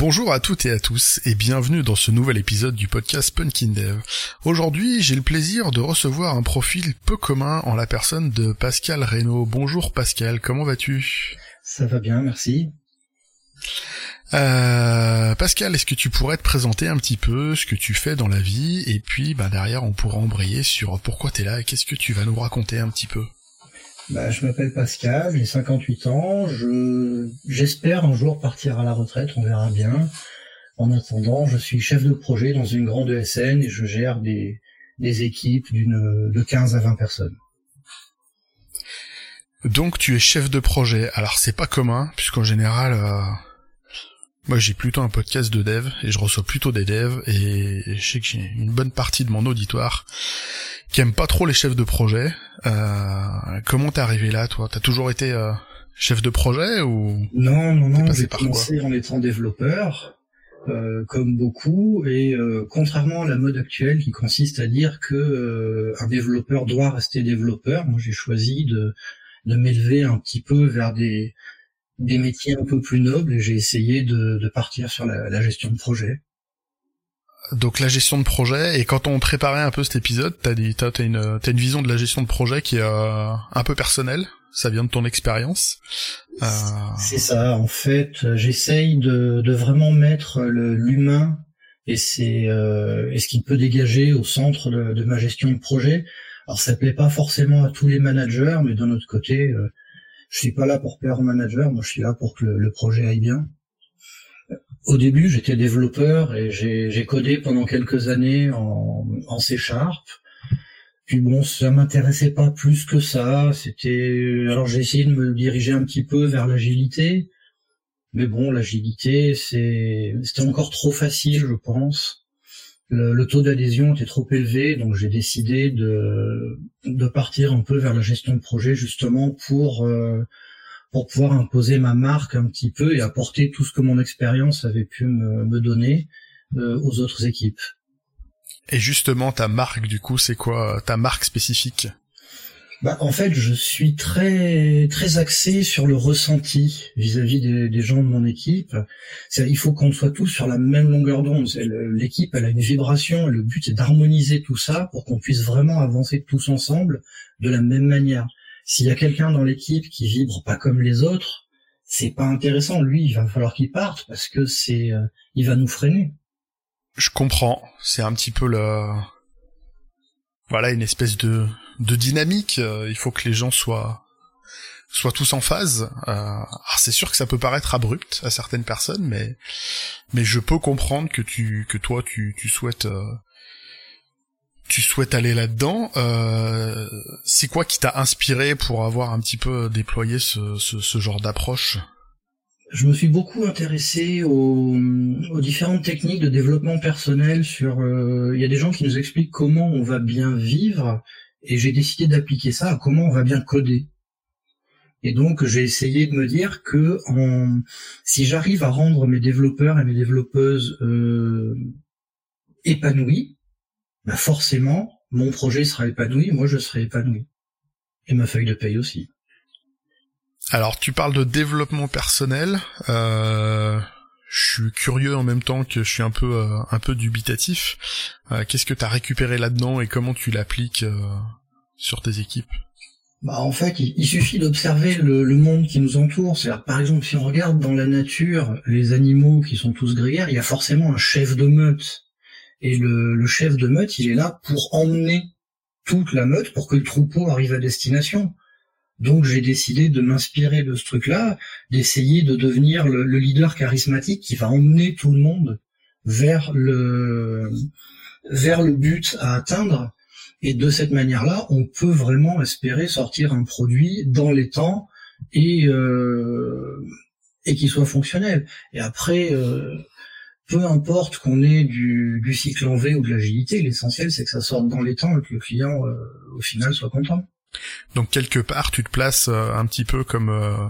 Bonjour à toutes et à tous et bienvenue dans ce nouvel épisode du podcast Punkin Dev. Aujourd'hui, j'ai le plaisir de recevoir un profil peu commun en la personne de Pascal Reynaud. Bonjour Pascal, comment vas-tu? Ça va bien, merci. Euh, Pascal, est-ce que tu pourrais te présenter un petit peu ce que tu fais dans la vie? Et puis bah, derrière on pourra embrayer sur pourquoi tu es là et qu'est-ce que tu vas nous raconter un petit peu bah, je m'appelle Pascal, j'ai 58 ans, je j'espère un jour partir à la retraite, on verra bien. En attendant, je suis chef de projet dans une grande ESN et je gère des, des équipes d'une de 15 à 20 personnes. Donc tu es chef de projet. Alors c'est pas commun puisqu'en général euh, moi j'ai plutôt un podcast de dev et je reçois plutôt des devs et je sais que j'ai une bonne partie de mon auditoire qui aime pas trop les chefs de projet. Euh, comment t'es arrivé là, toi? T'as toujours été euh, chef de projet ou Non, non, non. J'ai commencé en étant développeur, euh, comme beaucoup, et euh, contrairement à la mode actuelle qui consiste à dire que euh, un développeur doit rester développeur, moi j'ai choisi de de m'élever un petit peu vers des des métiers un peu plus nobles et j'ai essayé de, de partir sur la, la gestion de projet donc la gestion de projet et quand on préparait un peu cet épisode, t'as dit t'as une t'as une vision de la gestion de projet qui est euh, un peu personnelle. Ça vient de ton expérience. Euh... C'est ça. En fait, j'essaye de, de vraiment mettre l'humain et c'est euh, et ce qui peut dégager au centre de, de, ma gestion de projet. Alors ça plaît pas forcément à tous les managers, mais d'un autre côté, euh, je suis pas là pour plaire aux managers. Moi, je suis là pour que le, le projet aille bien. Au début, j'étais développeur et j'ai codé pendant quelques années en, en C Sharp. Puis bon, ça m'intéressait pas plus que ça. C'était alors j'ai essayé de me diriger un petit peu vers l'agilité, mais bon, l'agilité c'est c'était encore trop facile, je pense. Le, le taux d'adhésion était trop élevé, donc j'ai décidé de de partir un peu vers la gestion de projet justement pour euh, pour pouvoir imposer ma marque un petit peu et apporter tout ce que mon expérience avait pu me, me donner euh, aux autres équipes. Et justement, ta marque, du coup, c'est quoi ta marque spécifique? Bah, en fait, je suis très très axé sur le ressenti vis-à-vis des, des, gens de mon équipe. Il faut qu'on soit tous sur la même longueur d'onde. L'équipe, elle a une vibration. Et le but, c'est d'harmoniser tout ça pour qu'on puisse vraiment avancer tous ensemble de la même manière. S'il y a quelqu'un dans l'équipe qui vibre pas comme les autres, c'est pas intéressant. Lui, il va falloir qu'il parte parce que c'est, euh, il va nous freiner. Je comprends. C'est un petit peu le, voilà, une espèce de, de dynamique. Euh, il faut que les gens soient, soient tous en phase. Euh, c'est sûr que ça peut paraître abrupt à certaines personnes, mais, mais je peux comprendre que tu, que toi, tu, tu souhaites euh, tu souhaites aller là-dedans. Euh, c'est quoi qui t'a inspiré pour avoir un petit peu déployé ce, genre d'approche? Je me suis beaucoup intéressé aux, différentes techniques de développement personnel. Sur, euh, il y a des gens qui nous expliquent comment on va bien vivre, et j'ai décidé d'appliquer ça à comment on va bien coder. Et donc j'ai essayé de me dire que si j'arrive à rendre mes développeurs et mes développeuses euh, épanouis, bah forcément, mon projet sera épanoui, moi je serai épanoui. Et ma feuille de paye aussi. Alors tu parles de développement personnel. Euh, je suis curieux en même temps que je suis un peu euh, un peu dubitatif. Euh, Qu'est-ce que tu as récupéré là-dedans et comment tu l'appliques euh, sur tes équipes? Bah en fait, il, suffit d'observer le, le, monde qui nous entoure. C'est-à-dire, par exemple, si on regarde dans la nature les animaux qui sont tous grégaires, il y a forcément un chef de meute et le, chef de meute, il est là pour emmener toute la meute pour que le troupeau arrive à destination. Donc j'ai décidé de m'inspirer de ce truc-là, d'essayer de devenir le, le, leader charismatique qui va emmener tout le monde vers le vers le but à atteindre. Et de cette manière-là, on peut vraiment espérer sortir un produit dans les temps et euh, et qui soit fonctionnel. Et après, euh, peu importe qu'on ait du, du, cycle en V ou de l'agilité, l'essentiel c'est que ça sorte dans les temps et que le client euh, au final soit content. Donc quelque part tu te places euh, un petit peu comme euh,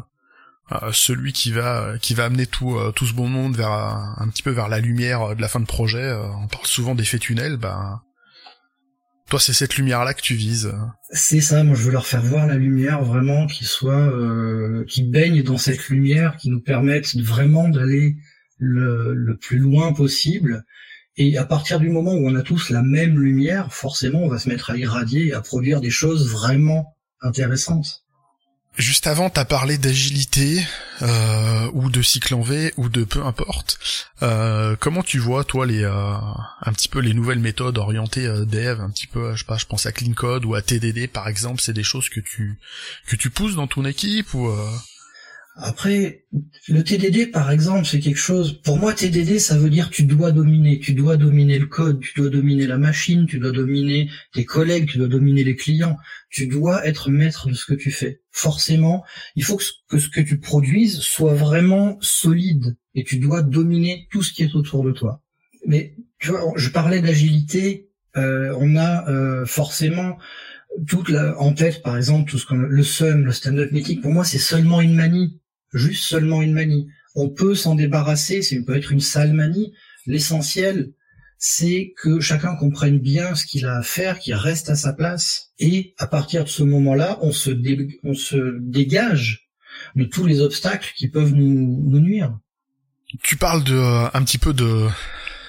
euh celui qui va qui va amener tout euh, tout ce bon monde vers un petit peu vers la lumière de la fin de projet. on parle souvent d'effet tunnel, ben toi c'est cette lumière là que tu vises. C'est ça, moi je veux leur faire voir la lumière vraiment qui soit qui baigne dans cette lumière qui nous permette vraiment d'aller le, le plus loin possible. Et à partir du moment où on a tous la même lumière, forcément, on va se mettre à irradier et à produire des choses vraiment intéressantes. Juste avant, t'as parlé d'agilité euh, ou de cycle en V ou de peu importe. Euh, comment tu vois toi les euh, un petit peu les nouvelles méthodes orientées dev, un petit peu, je sais pas, je pense à Clean Code ou à TDD par exemple, c'est des choses que tu que tu pousses dans ton équipe ou euh? Après, le TDD, par exemple, c'est quelque chose. Pour moi, TDD, ça veut dire tu dois dominer. Tu dois dominer le code, tu dois dominer la machine, tu dois dominer tes collègues, tu dois dominer les clients. Tu dois être maître de ce que tu fais. Forcément, il faut que ce que tu produises soit vraiment solide et tu dois dominer tout ce qui est autour de toi. Mais tu vois, je parlais d'agilité. Euh, on a euh, forcément toute la, en tête, par exemple, tout ce qu'on, le SUM, le stand-up meeting, pour moi, c'est seulement une manie juste seulement une manie. On peut s'en débarrasser, ça peut être une sale manie. L'essentiel, c'est que chacun comprenne bien ce qu'il a à faire, qu'il reste à sa place. Et à partir de ce moment-là, on se, dégage de tous les obstacles qui peuvent nous, nous nuire. Tu parles de euh, un petit peu de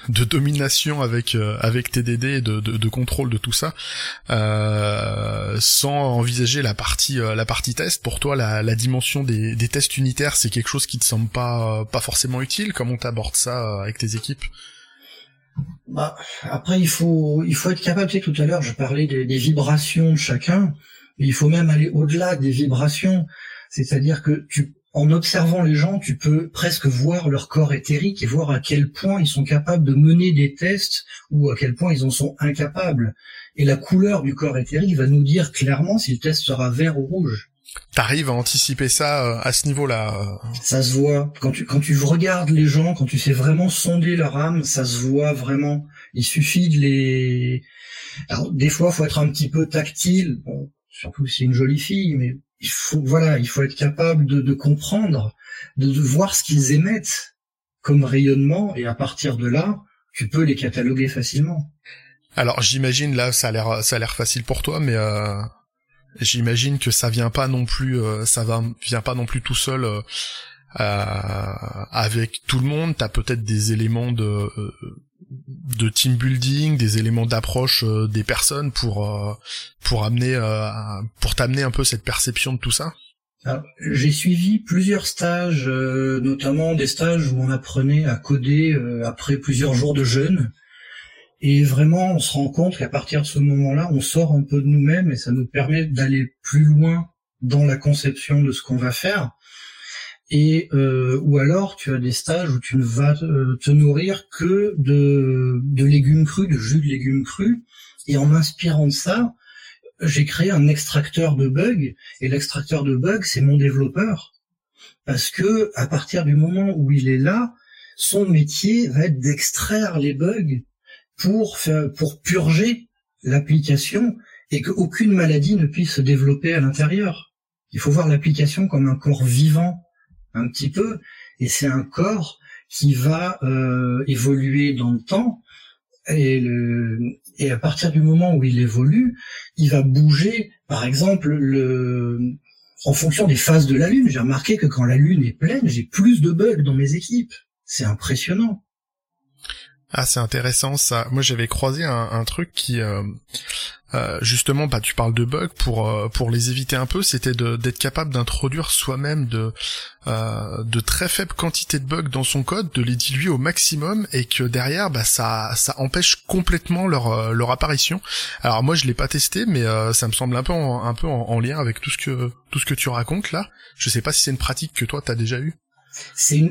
de domination avec euh, avec TDD, de, de, contrôle de tout ça, euh, sans envisager la partie euh, la partie test. Pour toi, la, la dimension des, des tests unitaires, c'est quelque chose qui te semble pas pas forcément utile? Comment t'abordes ça avec tes équipes? Bah, après, il faut il faut être capable. Tu sais, tout à l'heure, je parlais des, des vibrations de chacun. Il faut même aller au-delà des vibrations. C'est-à-dire que tu en observant les gens, tu peux presque voir leur corps éthérique et voir à quel point ils sont capables de mener des tests ou à quel point ils en sont incapables. Et la couleur du corps éthérique va nous dire clairement si le test sera vert ou rouge. T'arrives à anticiper ça euh, à ce niveau-là. Euh. Ça se voit. Quand tu, quand tu regardes les gens, quand tu sais vraiment sonder leur âme, ça se voit vraiment. Il suffit de les... Alors, des fois, faut être un petit peu tactile. Bon, surtout si c'est une jolie fille, mais il faut voilà, il faut être capable de, comprendre, de, voir ce qu'ils émettent comme rayonnement, et à partir de là, tu peux les cataloguer facilement. Alors j'imagine là, ça a l'air ça a l'air facile pour toi, mais euh, j'imagine que ça vient pas non plus, euh, ça va vient pas non plus tout seul. Euh, avec tout le monde, t'as peut-être des éléments de euh, de team building, des éléments d'approche euh, des personnes pour euh, pour amener euh, pour t'amener un peu cette perception de tout ça J'ai suivi plusieurs stages, notamment des stages où on apprenait à coder après plusieurs jours de jeûne. Et vraiment, on se rend compte qu'à partir de ce moment-là, on sort un peu de nous-mêmes et ça nous permet d'aller plus loin dans la conception de ce qu'on va faire et euh, ou alors tu as des stages où tu ne vas te nourrir que de, de légumes crus, de jus de légumes crus, et en m'inspirant de ça, j'ai créé un extracteur de bugs, et l'extracteur de bugs, c'est mon développeur, parce que à partir du moment où il est là, son métier va être d'extraire les bugs pour faire, pour purger l'application et qu'aucune maladie ne puisse se développer à l'intérieur. Il faut voir l'application comme un corps vivant un petit peu, et c'est un corps qui va euh, évoluer dans le temps, et, et à partir du moment où il évolue, il va bouger, par exemple, le, en fonction des phases de la Lune. J'ai remarqué que quand la Lune est pleine, j'ai plus de bugs dans mes équipes. C'est impressionnant. Ah, c'est intéressant ça. Moi, j'avais croisé un, truc qui, euh, euh, justement, bah, tu parles de bugs pour euh, pour les éviter un peu, c'était d'être capable d'introduire soi-même de de très faibles quantités de bugs dans son code, de les diluer au maximum et que derrière, bah, ça ça empêche complètement leur leur apparition. Alors moi, je l'ai pas testé, mais ça me semble un peu en, un peu en, lien avec tout ce que tout ce que tu racontes là. Je sais pas si c'est une pratique que toi t'as déjà eu.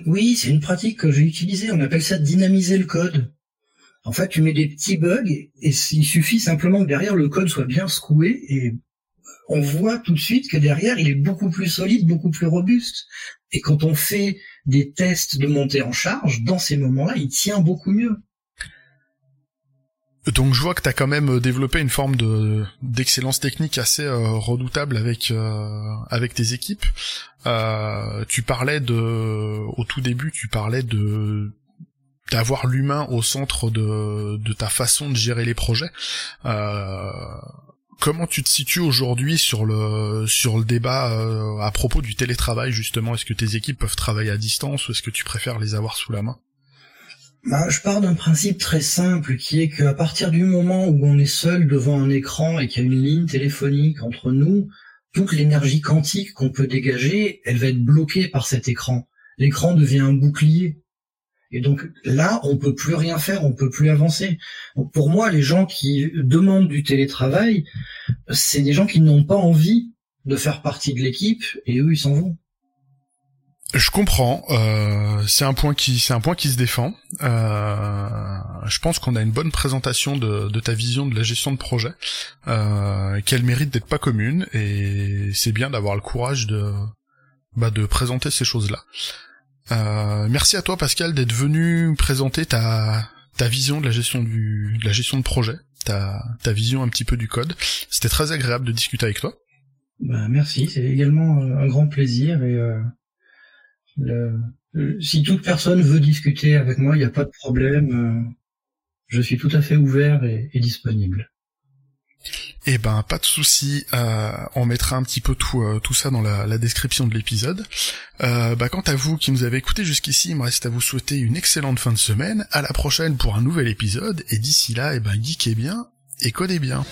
Oui, c'est une pratique que j'ai utilisée. On appelle ça dynamiser le code. En fait, tu mets des petits bugs et il suffit simplement que derrière le code soit bien secoué et on voit tout de suite que derrière il est beaucoup plus solide, beaucoup plus robuste. Et quand on fait des tests de montée en charge, dans ces moments-là, il tient beaucoup mieux. Donc je vois que tu as quand même développé une forme de d'excellence technique assez euh, redoutable avec euh, avec tes équipes. Euh, tu parlais de au tout début, tu parlais de d'avoir l'humain au centre de de ta façon de gérer les projets. comment tu te situes aujourd'hui sur le sur le débat à propos du télétravail justement? Est-ce que tes équipes peuvent travailler à distance ou est-ce que tu préfères les avoir sous la main? Bah, je pars d'un principe très simple qui est qu'à partir du moment où on est seul devant un écran et qu'il y a une ligne téléphonique entre nous, toute l'énergie quantique qu'on peut dégager, elle va être bloquée par cet écran. L'écran devient un bouclier. Et donc là, on peut plus rien faire, on peut plus avancer. pour moi, les gens qui demandent du télétravail, c'est des gens qui n'ont pas envie de faire partie de l'équipe et eux, ils s'en vont. Je comprends. Euh, c'est un point qui, c'est un point qui se défend. Euh, je pense qu'on a une bonne présentation de, de, ta vision de la gestion de projet, euh, qu'elle mérite d'être pas commune, et c'est bien d'avoir le courage de, bah, de présenter ces choses-là. Euh, merci à toi, Pascal, d'être venu présenter ta, ta vision de la gestion du, de la gestion de projet, ta, ta vision un petit peu du code. C'était très agréable de discuter avec toi. Bah, merci, c'est également un grand plaisir et euh, si toute personne veut discuter avec moi, il n'y a pas de problème. Euh, je suis tout à fait ouvert et, disponible. Eh ben, pas de souci. Euh, on mettra un petit peu tout, tout ça dans la, description de l'épisode. bah, quant à vous qui nous avez écouté jusqu'ici, il me reste à vous souhaiter une excellente fin de semaine. À la prochaine pour un nouvel épisode. Et d'ici là, eh ben, geekez bien et codez bien.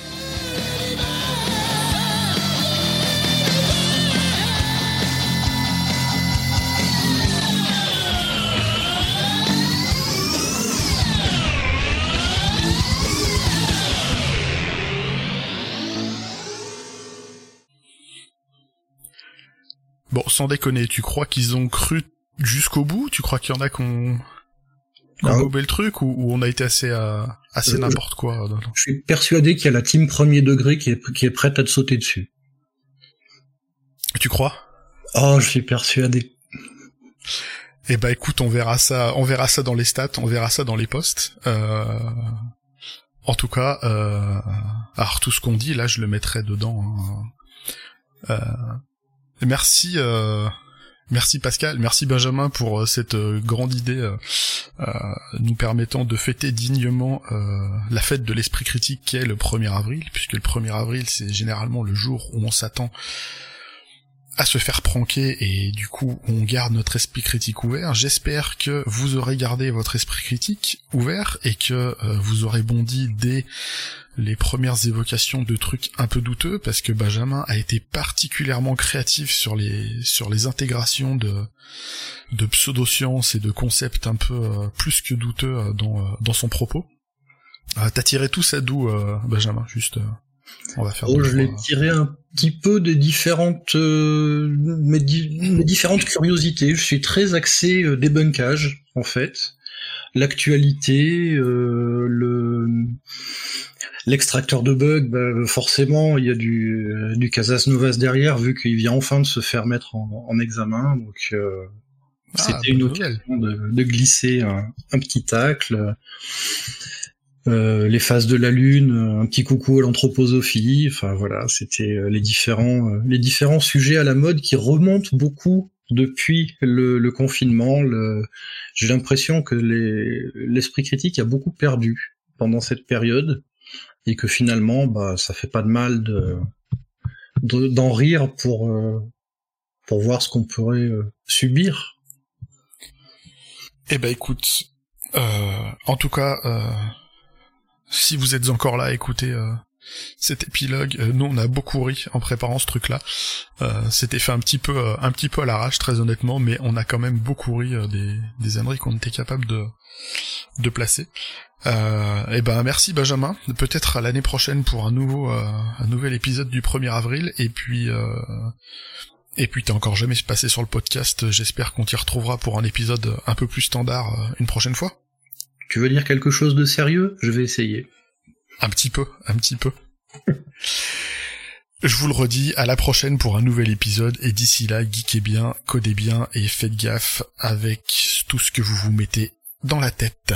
Bon, sans déconner, tu crois qu'ils ont cru jusqu'au bout? Tu crois qu'il y en a qui ont, ah le truc ou, on a été assez assez euh, n'importe quoi Je suis persuadé qu'il y a la team premier degré qui est, qui est prête à te sauter dessus. Tu crois? Oh, je suis persuadé. Eh ben écoute, on verra ça, on verra ça dans les stats, on verra ça dans les posts. Euh... En tout cas, euh... alors tout ce qu'on dit là, je le mettrai dedans. Hein. Euh... Merci, euh, merci Pascal, merci Benjamin pour euh, cette euh, grande idée nous permettant de fêter dignement la fête de l'esprit critique qui est le 1er avril, puisque le 1er avril c'est généralement le jour où on s'attend à se faire pranker et du coup on garde notre esprit critique ouvert. J'espère que vous aurez gardé votre esprit critique ouvert et que vous aurez bondi dès les premières évocations de trucs un peu douteux parce que Benjamin a été particulièrement créatif sur les sur les intégrations de de pseudosciences et de concepts un peu euh, plus que douteux euh, dans euh, dans son propos. T'as tiré tout ça d'où Benjamin juste on va faire oh, je l'ai tiré un petit peu des différentes mes, différentes curiosités. Je suis très axé débunkage en fait, l'actualité, le L'extracteur de bugs, bah, forcément, il y a du, du Casas Novas derrière, vu qu'il vient enfin de se faire mettre en, examen. Donc, euh, ah, c'était une occasion de, glisser un, petit tacle. Euh, les phases de la lune, un petit coucou à l'anthroposophie. Enfin voilà, c'était euh, les différents les différents sujets à la mode qui remontent beaucoup depuis le, confinement. J'ai l'impression que l'esprit critique a beaucoup perdu pendant cette période et que finalement, bah, ça fait pas de mal de d'en rire pour euh, pour voir ce qu'on pourrait euh, subir. Eh ben écoute, euh, en tout cas, si vous êtes encore là, écoutez cet épilogue. nous, on a beaucoup ri en préparant ce truc-là. C'était fait un petit peu, un petit peu à l'arrache, très honnêtement, mais on a quand même beaucoup ri des des âneries qu'on était capable de de placer. Euh, et eh ben merci Benjamin. Peut-être l'année prochaine pour un nouveau euh, un nouvel épisode du 1er avril. Et puis euh, et puis t'es encore jamais passé sur le podcast. J'espère qu'on t'y retrouvera pour un épisode un peu plus standard euh, une prochaine fois. Tu veux dire quelque chose de sérieux? Je vais essayer. Un petit peu, un petit peu. Je vous le redis, à la prochaine pour un nouvel épisode, et d'ici là, geekez bien, codez bien, et faites gaffe avec tout ce que vous vous mettez dans la tête.